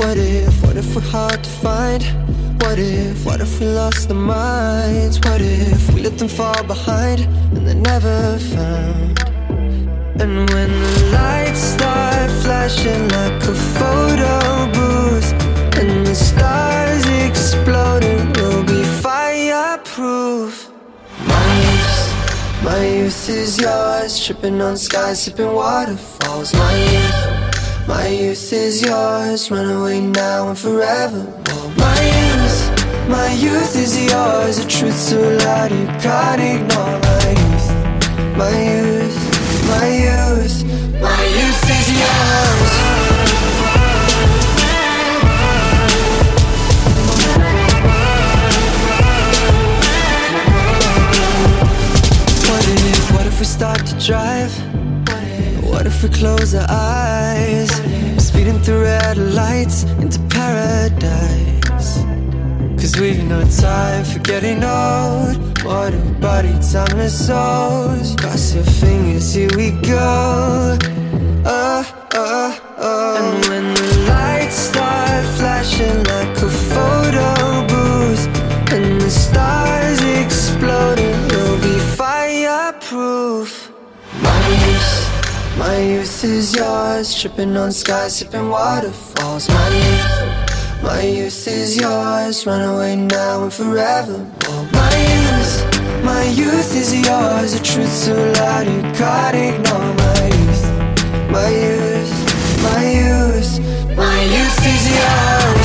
What if, what if we're hard to find? What if, what if we lost our minds? What if we let them fall behind and they're never found? And when the lights start flashing like a photo booth and the stars exploding, we'll be fireproof. My youth, my youth is yours, tripping on skies, sipping waterfalls. My youth. My youth is yours, run away now and forever. My youth, my youth is yours, a truth so loud you can't ignore. My youth, my youth, my youth, my youth is yours. What if, what if we start to drive? What if we close our eyes? Speeding through red lights into paradise. Cause we've no time for getting old. What a body time is Cross your fingers tripping on skies, sipping waterfalls. My youth, my youth is yours. Run away now and forevermore. My youth, my youth is yours. The truth so loud you can't ignore. My youth, my youth, my youth, my youth is yours.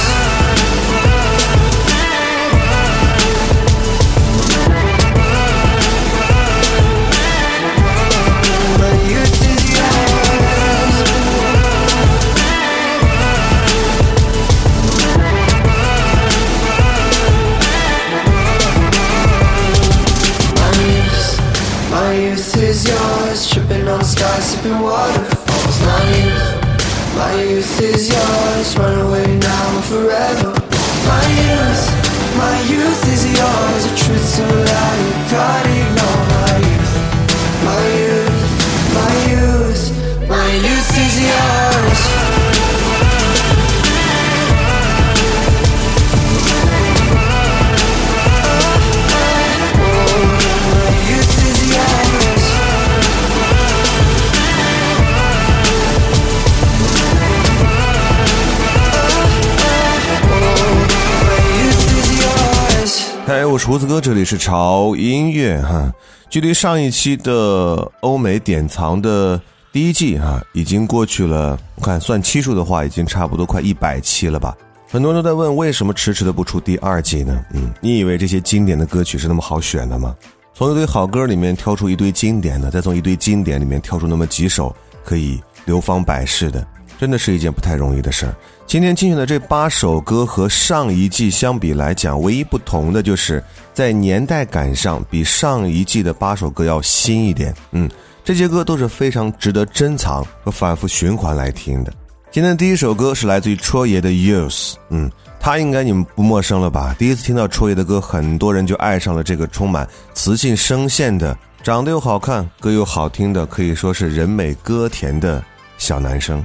on sky, sipping waterfalls. My youth, my youth is yours. Run away now and forever. My youth, my youth is yours. A truth so loud you can't ignore. 厨子哥，这里是潮音乐哈。距离上一期的欧美典藏的第一季哈，已经过去了。我看算期数的话，已经差不多快一百期了吧。很多人都在问，为什么迟迟的不出第二季呢？嗯，你以为这些经典的歌曲是那么好选的吗？从一堆好歌里面挑出一堆经典的，再从一堆经典里面挑出那么几首可以流芳百世的，真的是一件不太容易的事儿。今天精选的这八首歌和上一季相比来讲，唯一不同的就是在年代感上比上一季的八首歌要新一点。嗯，这些歌都是非常值得珍藏和反复循环来听的。今天的第一首歌是来自于戳爷的《Use》。嗯，他应该你们不陌生了吧？第一次听到戳爷的歌，很多人就爱上了这个充满磁性声线的、长得又好看、歌又好听的，可以说是人美歌甜的小男生。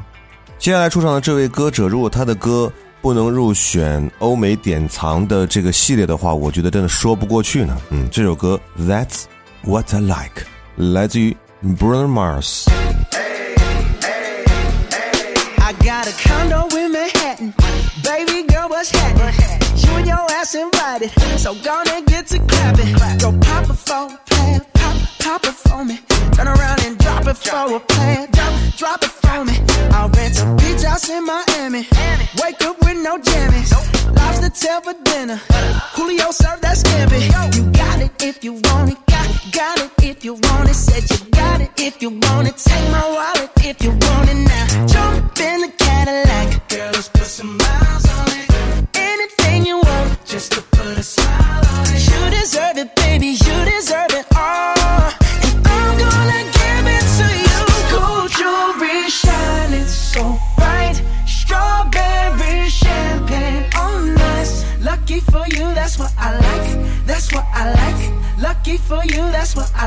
接下来出场的这位歌者，如果他的歌不能入选欧美典藏的这个系列的话，我觉得真的说不过去呢。嗯，这首歌 That's What I Like 来自于 Bruno Mars。Got a condo in Manhattan. Baby girl, what's happening? You and your ass invited. So go and get to clapping. Go pop a phone, pad, pop, pop it for me. Turn around and drop it for a plan. Drop, drop it for me. I'll rent a beach house in Miami. Wake up with no jammies. Lobster tail for dinner. Julio served that scampi. You got it if you want it Got it if you want it. Said you got it if you want it. Take my wallet if you want it now. Jump in the Cadillac. Girl, let's put some miles for you, that's what I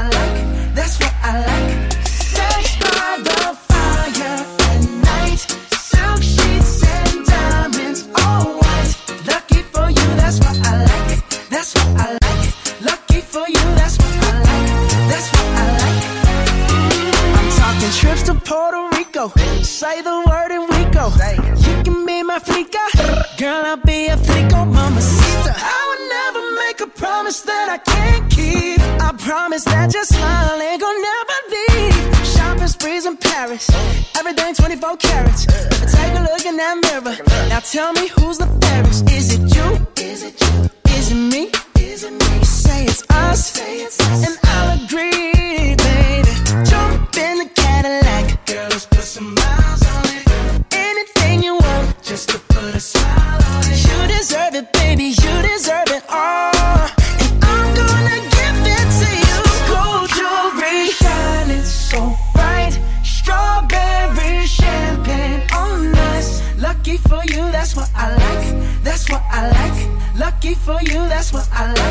chain, 24 carats. I take a look in that mirror. Now tell me who's the fairest? Is it you? Is it you? Is it me? Is it me? You say it's us, and I'll agree. what I like.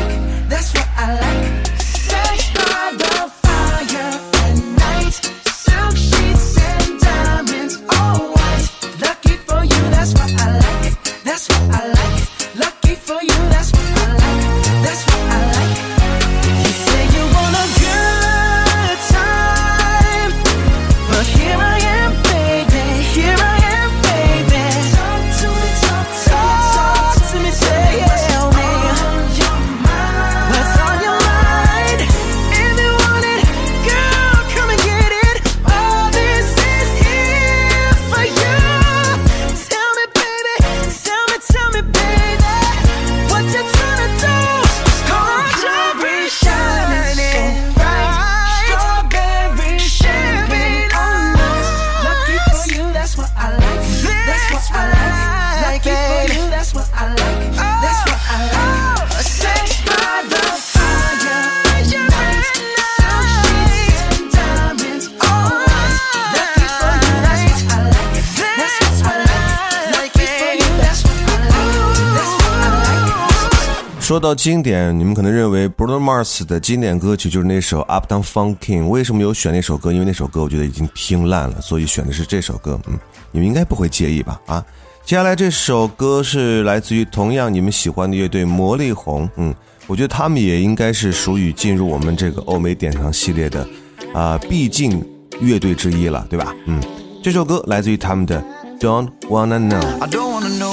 到经典，你们可能认为 Bruno Mars 的经典歌曲就是那首 Up Down f u n k i King。为什么有选那首歌？因为那首歌我觉得已经听烂了，所以选的是这首歌。嗯，你们应该不会介意吧？啊，接下来这首歌是来自于同样你们喜欢的乐队魔力红。嗯，我觉得他们也应该是属于进入我们这个欧美殿堂系列的啊，毕竟乐队之一了，对吧？嗯，这首歌来自于他们的 Don't Know Wanna。I Don't Wanna Know。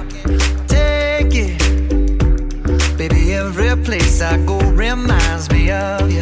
Every place I go reminds me of you.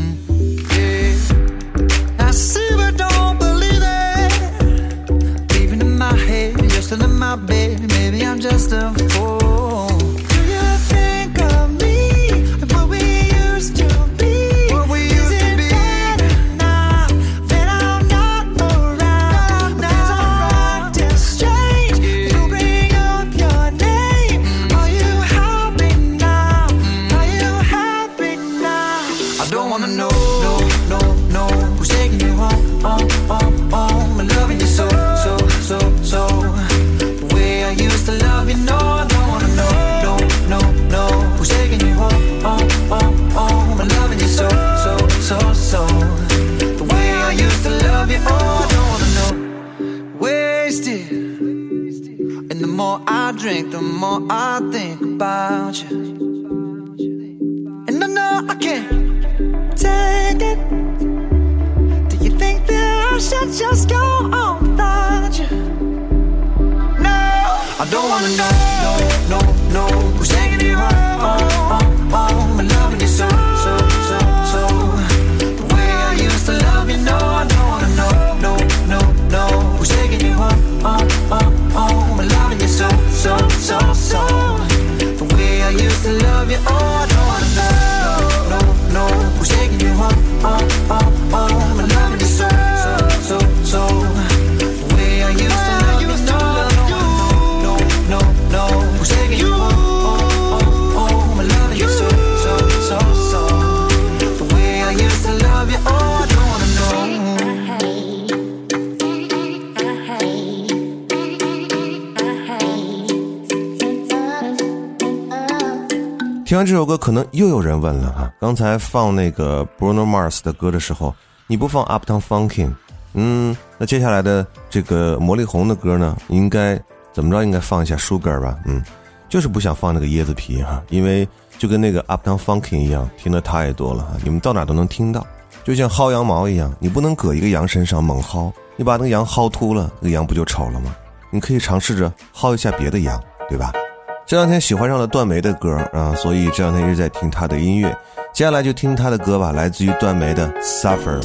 I see but don't believe it. in my head, you're still in my bed. Maybe I'm just a fool. 那这首歌可能又有人问了哈，刚才放那个 Bruno Mars 的歌的时候，你不放 Uptown f u n k i n 嗯，那接下来的这个魔力红的歌呢，应该怎么着？应该放一下 Sugar 吧，嗯，就是不想放那个椰子皮哈，因为就跟那个 Uptown f u n k i n 一样，听得太多了，哈、你们到哪都能听到，就像薅羊毛一样，你不能搁一个羊身上猛薅，你把那个羊薅秃了，那个羊不就丑了吗？你可以尝试着薅一下别的羊，对吧？这两天喜欢上了段眉的歌啊，所以这两天一直在听他的音乐。接下来就听他的歌吧，来自于段眉的《Suffer》。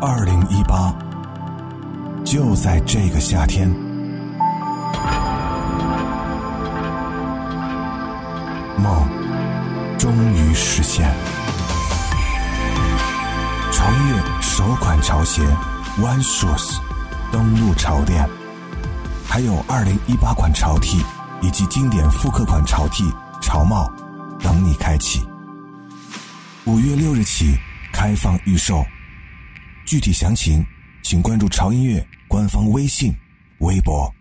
二零一八，就在这个夏天，梦终于实现。潮越首款潮鞋 One Shoes 登陆潮店，还有二零一八款潮 T 以及经典复刻款潮 T 潮帽等你开启。五月六日起开放预售。具体详情，请关注潮音乐官方微信、微博。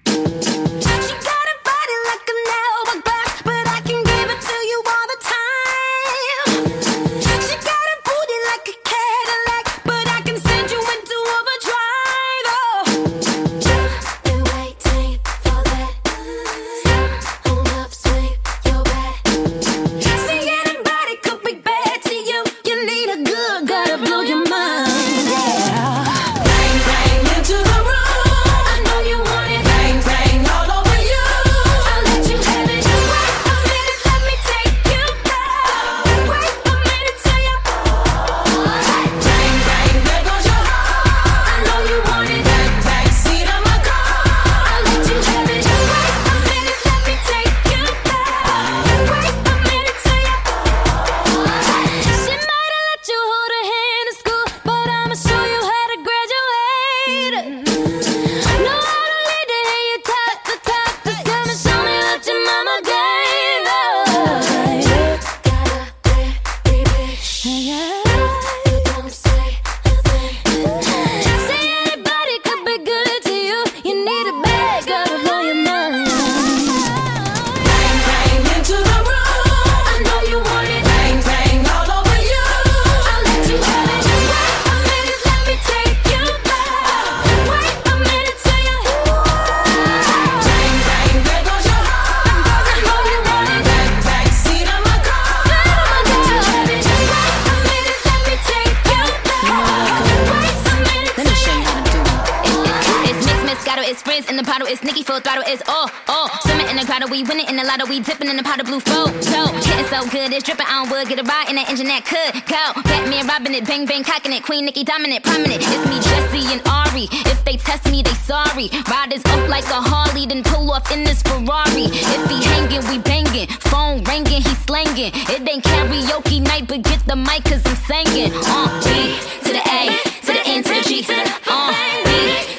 in the bottle, it's Nicki full throttle, it's oh oh. Swimming in the crowd, we winning in the lotto, we dipping in the pot of blue fo. So, hitting so good, it's dripping. I wood, would get a ride in that engine that could go. Batman robbing it, bang bang cocking it, Queen Nicki dominant, prominent. It's me, Jessie and Ari. If they test me, they sorry. Riders up like a Harley, then pull off in this Ferrari. If he hanging, we banging. Phone ringing, he slanging. It ain't karaoke night, but get the mic, cause I'm singing. Uh, G to the A, to the N, to the G, to the uh, B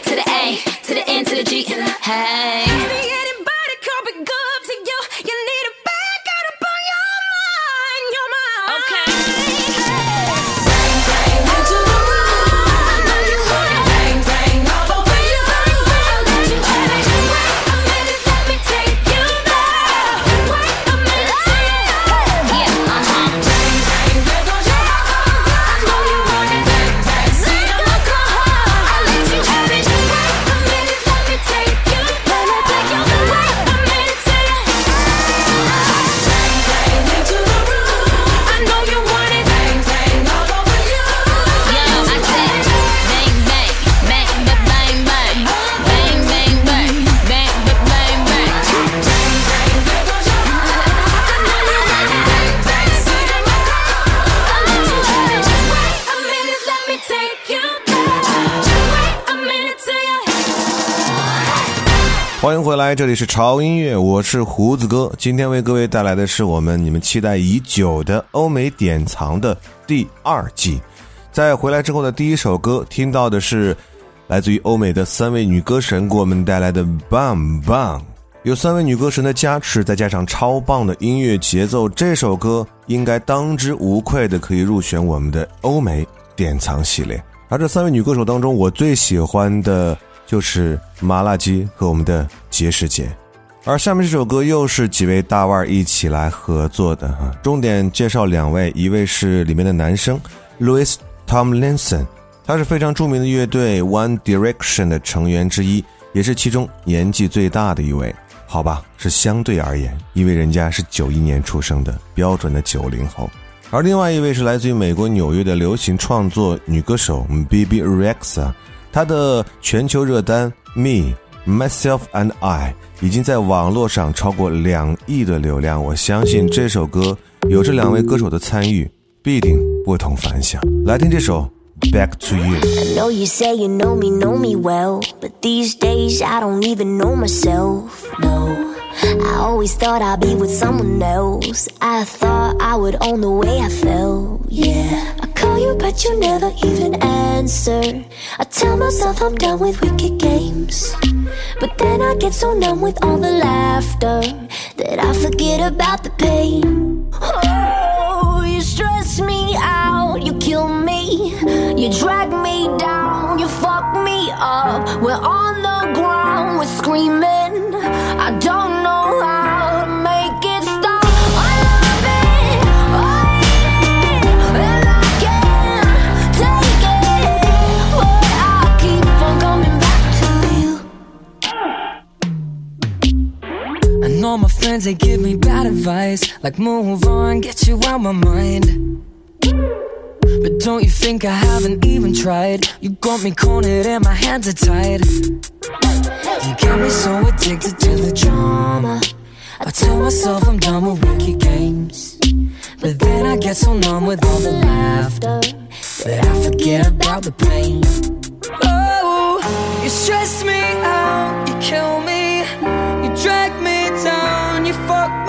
to the A to the end, to the G. Hey. 回来，这里是潮音乐，我是胡子哥。今天为各位带来的是我们你们期待已久的欧美典藏的第二季。在回来之后的第一首歌听到的是来自于欧美的三位女歌神给我们带来的《Bang Bang》。有三位女歌神的加持，再加上超棒的音乐节奏，这首歌应该当之无愧的可以入选我们的欧美典藏系列。而这三位女歌手当中，我最喜欢的。就是麻辣鸡和我们的结石姐，而下面这首歌又是几位大腕儿一起来合作的哈，重点介绍两位，一位是里面的男生，Louis Tomlinson，他是非常著名的乐队 One Direction 的成员之一，也是其中年纪最大的一位，好吧，是相对而言，因为人家是九一年出生的，标准的九零后。而另外一位是来自于美国纽约的流行创作女歌手 Bb Rexa。他的全球热单《Me Myself and I》已经在网络上超过两亿的流量，我相信这首歌有这两位歌手的参与，必定不同凡响。来听这首《Back to You》。call you, but you never even answer. I tell myself I'm done with wicked games. But then I get so numb with all the laughter that I forget about the pain. Oh, you stress me out, you kill me, you drag me down, you fuck me up. We're on the friends, they give me bad advice Like move on, get you out my mind But don't you think I haven't even tried You got me cornered and my hands are tied You got me so addicted to the drama I tell myself I'm done with wicked games But then I get so numb with all the laughter That I forget about the pain Oh, you stress me out, you kill me you fuck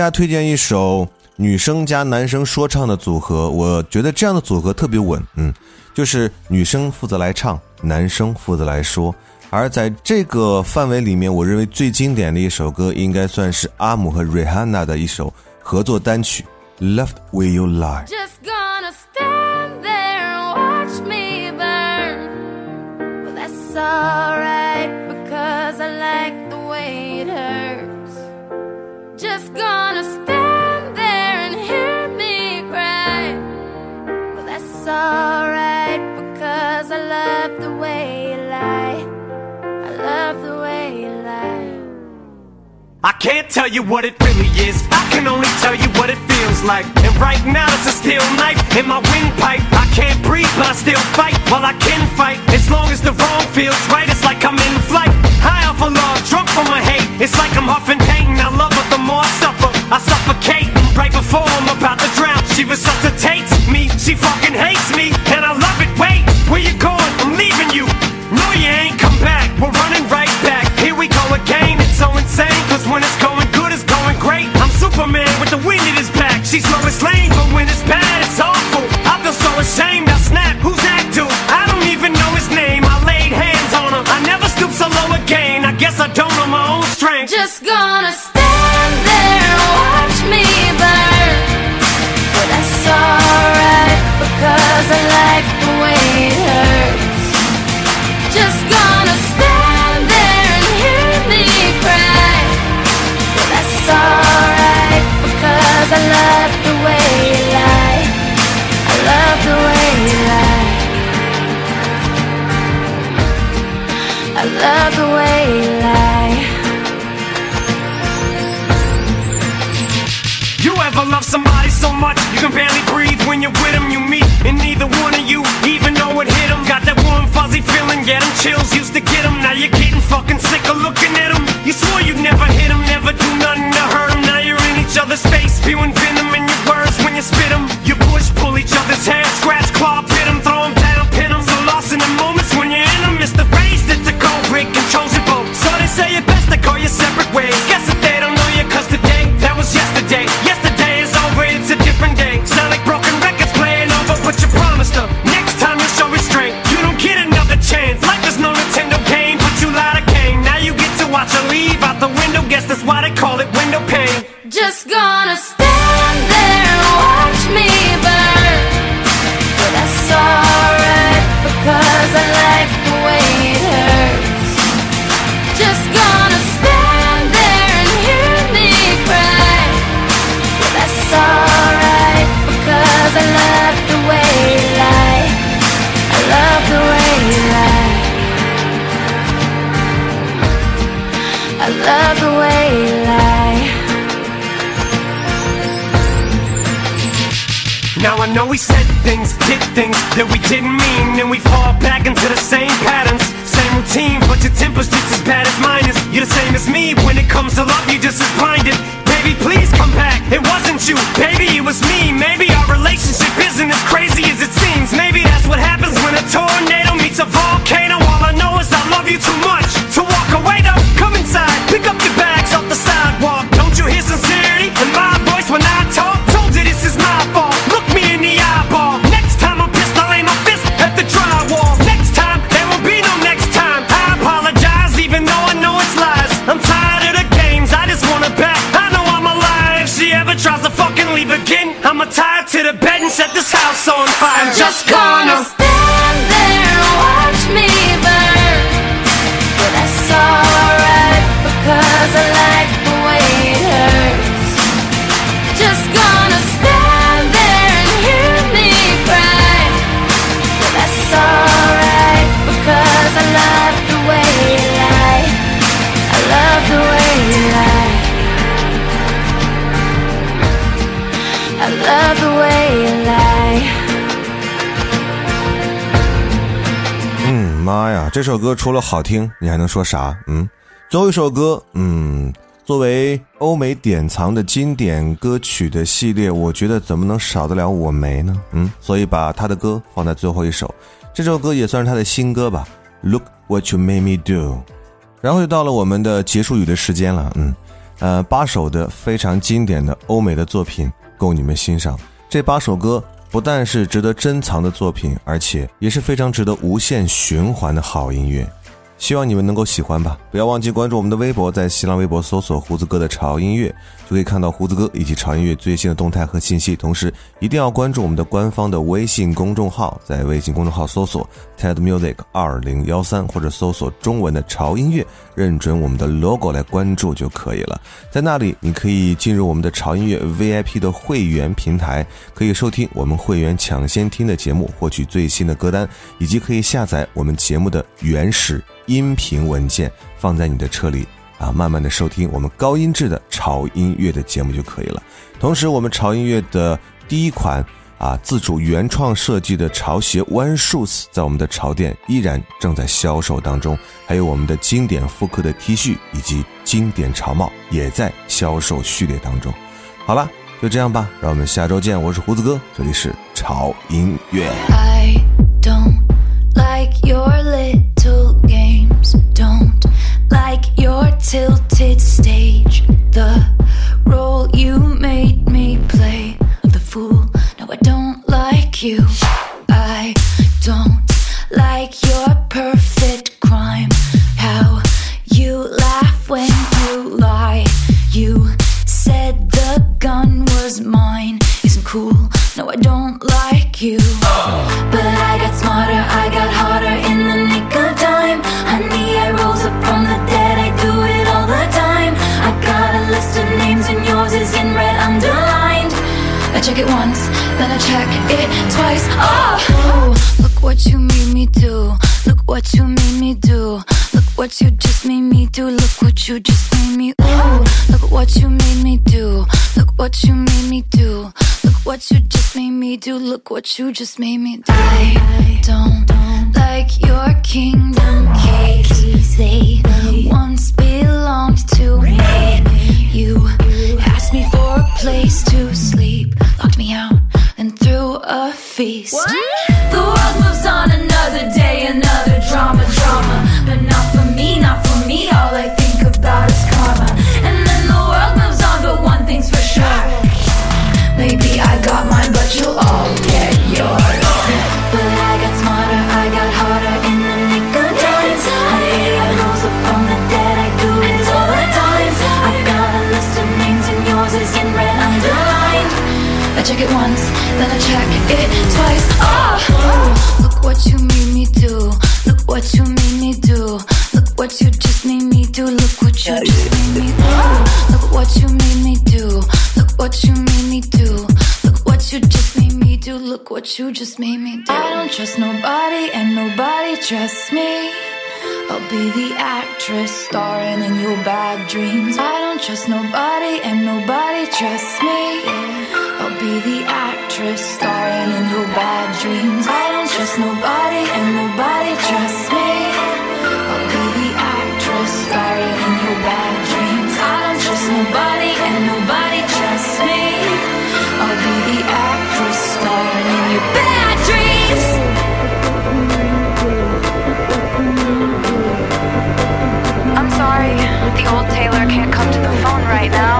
大家推荐一首女生加男生说唱的组合，我觉得这样的组合特别稳。嗯，就是女生负责来唱，男生负责来说。而在这个范围里面，我认为最经典的一首歌应该算是阿姆和 Rihanna 的一首合作单曲《Loved Where You Lie》。I can't tell you what it really is, I can only tell you what it feels like. And right now it's a steel knife in my windpipe. I can't breathe, but I still fight. While I can fight, as long as the wrong feels right, it's like I'm in flight. High off a love, drunk from my hate. It's like I'm huffing pain. I love her, the more I suffer, I suffocate. Right before I'm about to drown, she resuscitates me. She fucking hates me, and I love it. Wait, where you going? I'm leaving you. No, you ain't come back. We're running right when it's going good, it's going great. I'm Superman with the wind in his back. She's lowest lane, but when it's bad, it's awful. I feel so ashamed, I snap. Who's that dude? I don't even know his name. I laid hands on him. I never stoop so low again. I guess I don't know my own strength. Just gone. why they call it window pane. Just gonna did things that we didn't mean And we fall back into the same patterns Same routine, but your temper's just as bad as mine is You're the same as me, when it comes to love you're just as blinded Baby, please come back, it wasn't you Baby, it was me, maybe our relationship isn't as crazy as it seems Maybe that's what happens when a tornado meets a volcano All I know is I love you too much 这首歌除了好听，你还能说啥？嗯，最后一首歌，嗯，作为欧美典藏的经典歌曲的系列，我觉得怎么能少得了我梅呢？嗯，所以把他的歌放在最后一首。这首歌也算是他的新歌吧。Look what you made me do。然后又到了我们的结束语的时间了。嗯，呃，八首的非常经典的欧美的作品，供你们欣赏。这八首歌。不但是值得珍藏的作品，而且也是非常值得无限循环的好音乐，希望你们能够喜欢吧！不要忘记关注我们的微博，在新浪微博搜索“胡子哥的潮音乐”。可以看到胡子哥以及潮音乐最新的动态和信息，同时一定要关注我们的官方的微信公众号，在微信公众号搜索 “tedmusic 二零幺三”或者搜索中文的“潮音乐”，认准我们的 logo 来关注就可以了。在那里，你可以进入我们的潮音乐 VIP 的会员平台，可以收听我们会员抢先听的节目，获取最新的歌单，以及可以下载我们节目的原始音频文件放在你的车里。啊，慢慢的收听我们高音质的潮音乐的节目就可以了。同时，我们潮音乐的第一款啊自主原创设计的潮鞋 One Shoes，在我们的潮店依然正在销售当中。还有我们的经典复刻的 T 恤以及经典潮帽也在销售序列当中。好了，就这样吧，让我们下周见。我是胡子哥，这里是潮音乐。tilted stage, the role you made me play of the fool. No, I don't like you. check it once, then I check it twice. Oh, Ooh, look what you made me do. Look what you made me do. Look what you just made me do. Look what you just made me. Ooh, look what you made me do. Look what you made me do. Look what you just made me do. Look what you just made me do. I don't, don't like your kingdom keys. They once belonged to me. You asked me for a place to sleep, locked me out, and threw a feast. What? The world moves on another day, another drama, drama. But not for me, not for me, all I I check it once, then I check it twice. Oh, oh. look what you made me do. Look what you made me do. Look what you just made me do. Look what you just made me do. Look what you made me do. Look what you made me do. Look what you just made me do. Look what you just made me do. I don't trust nobody, and nobody trusts me. I'll be the actress starring in your bad dreams. I don't trust nobody, and nobody trusts me be the actress starring in your bad dreams. I don't trust nobody, and nobody trusts me. I'll be the actress starring in your bad dreams. I don't trust nobody, and nobody trusts me. I'll be the actress starring in your bad dreams. I'm sorry. The old Taylor can't come to the phone right now.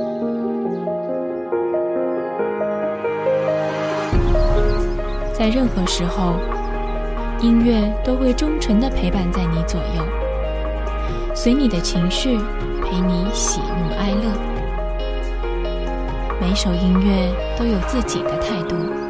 在任何时候，音乐都会忠诚的陪伴在你左右，随你的情绪，陪你喜怒哀乐。每首音乐都有自己的态度。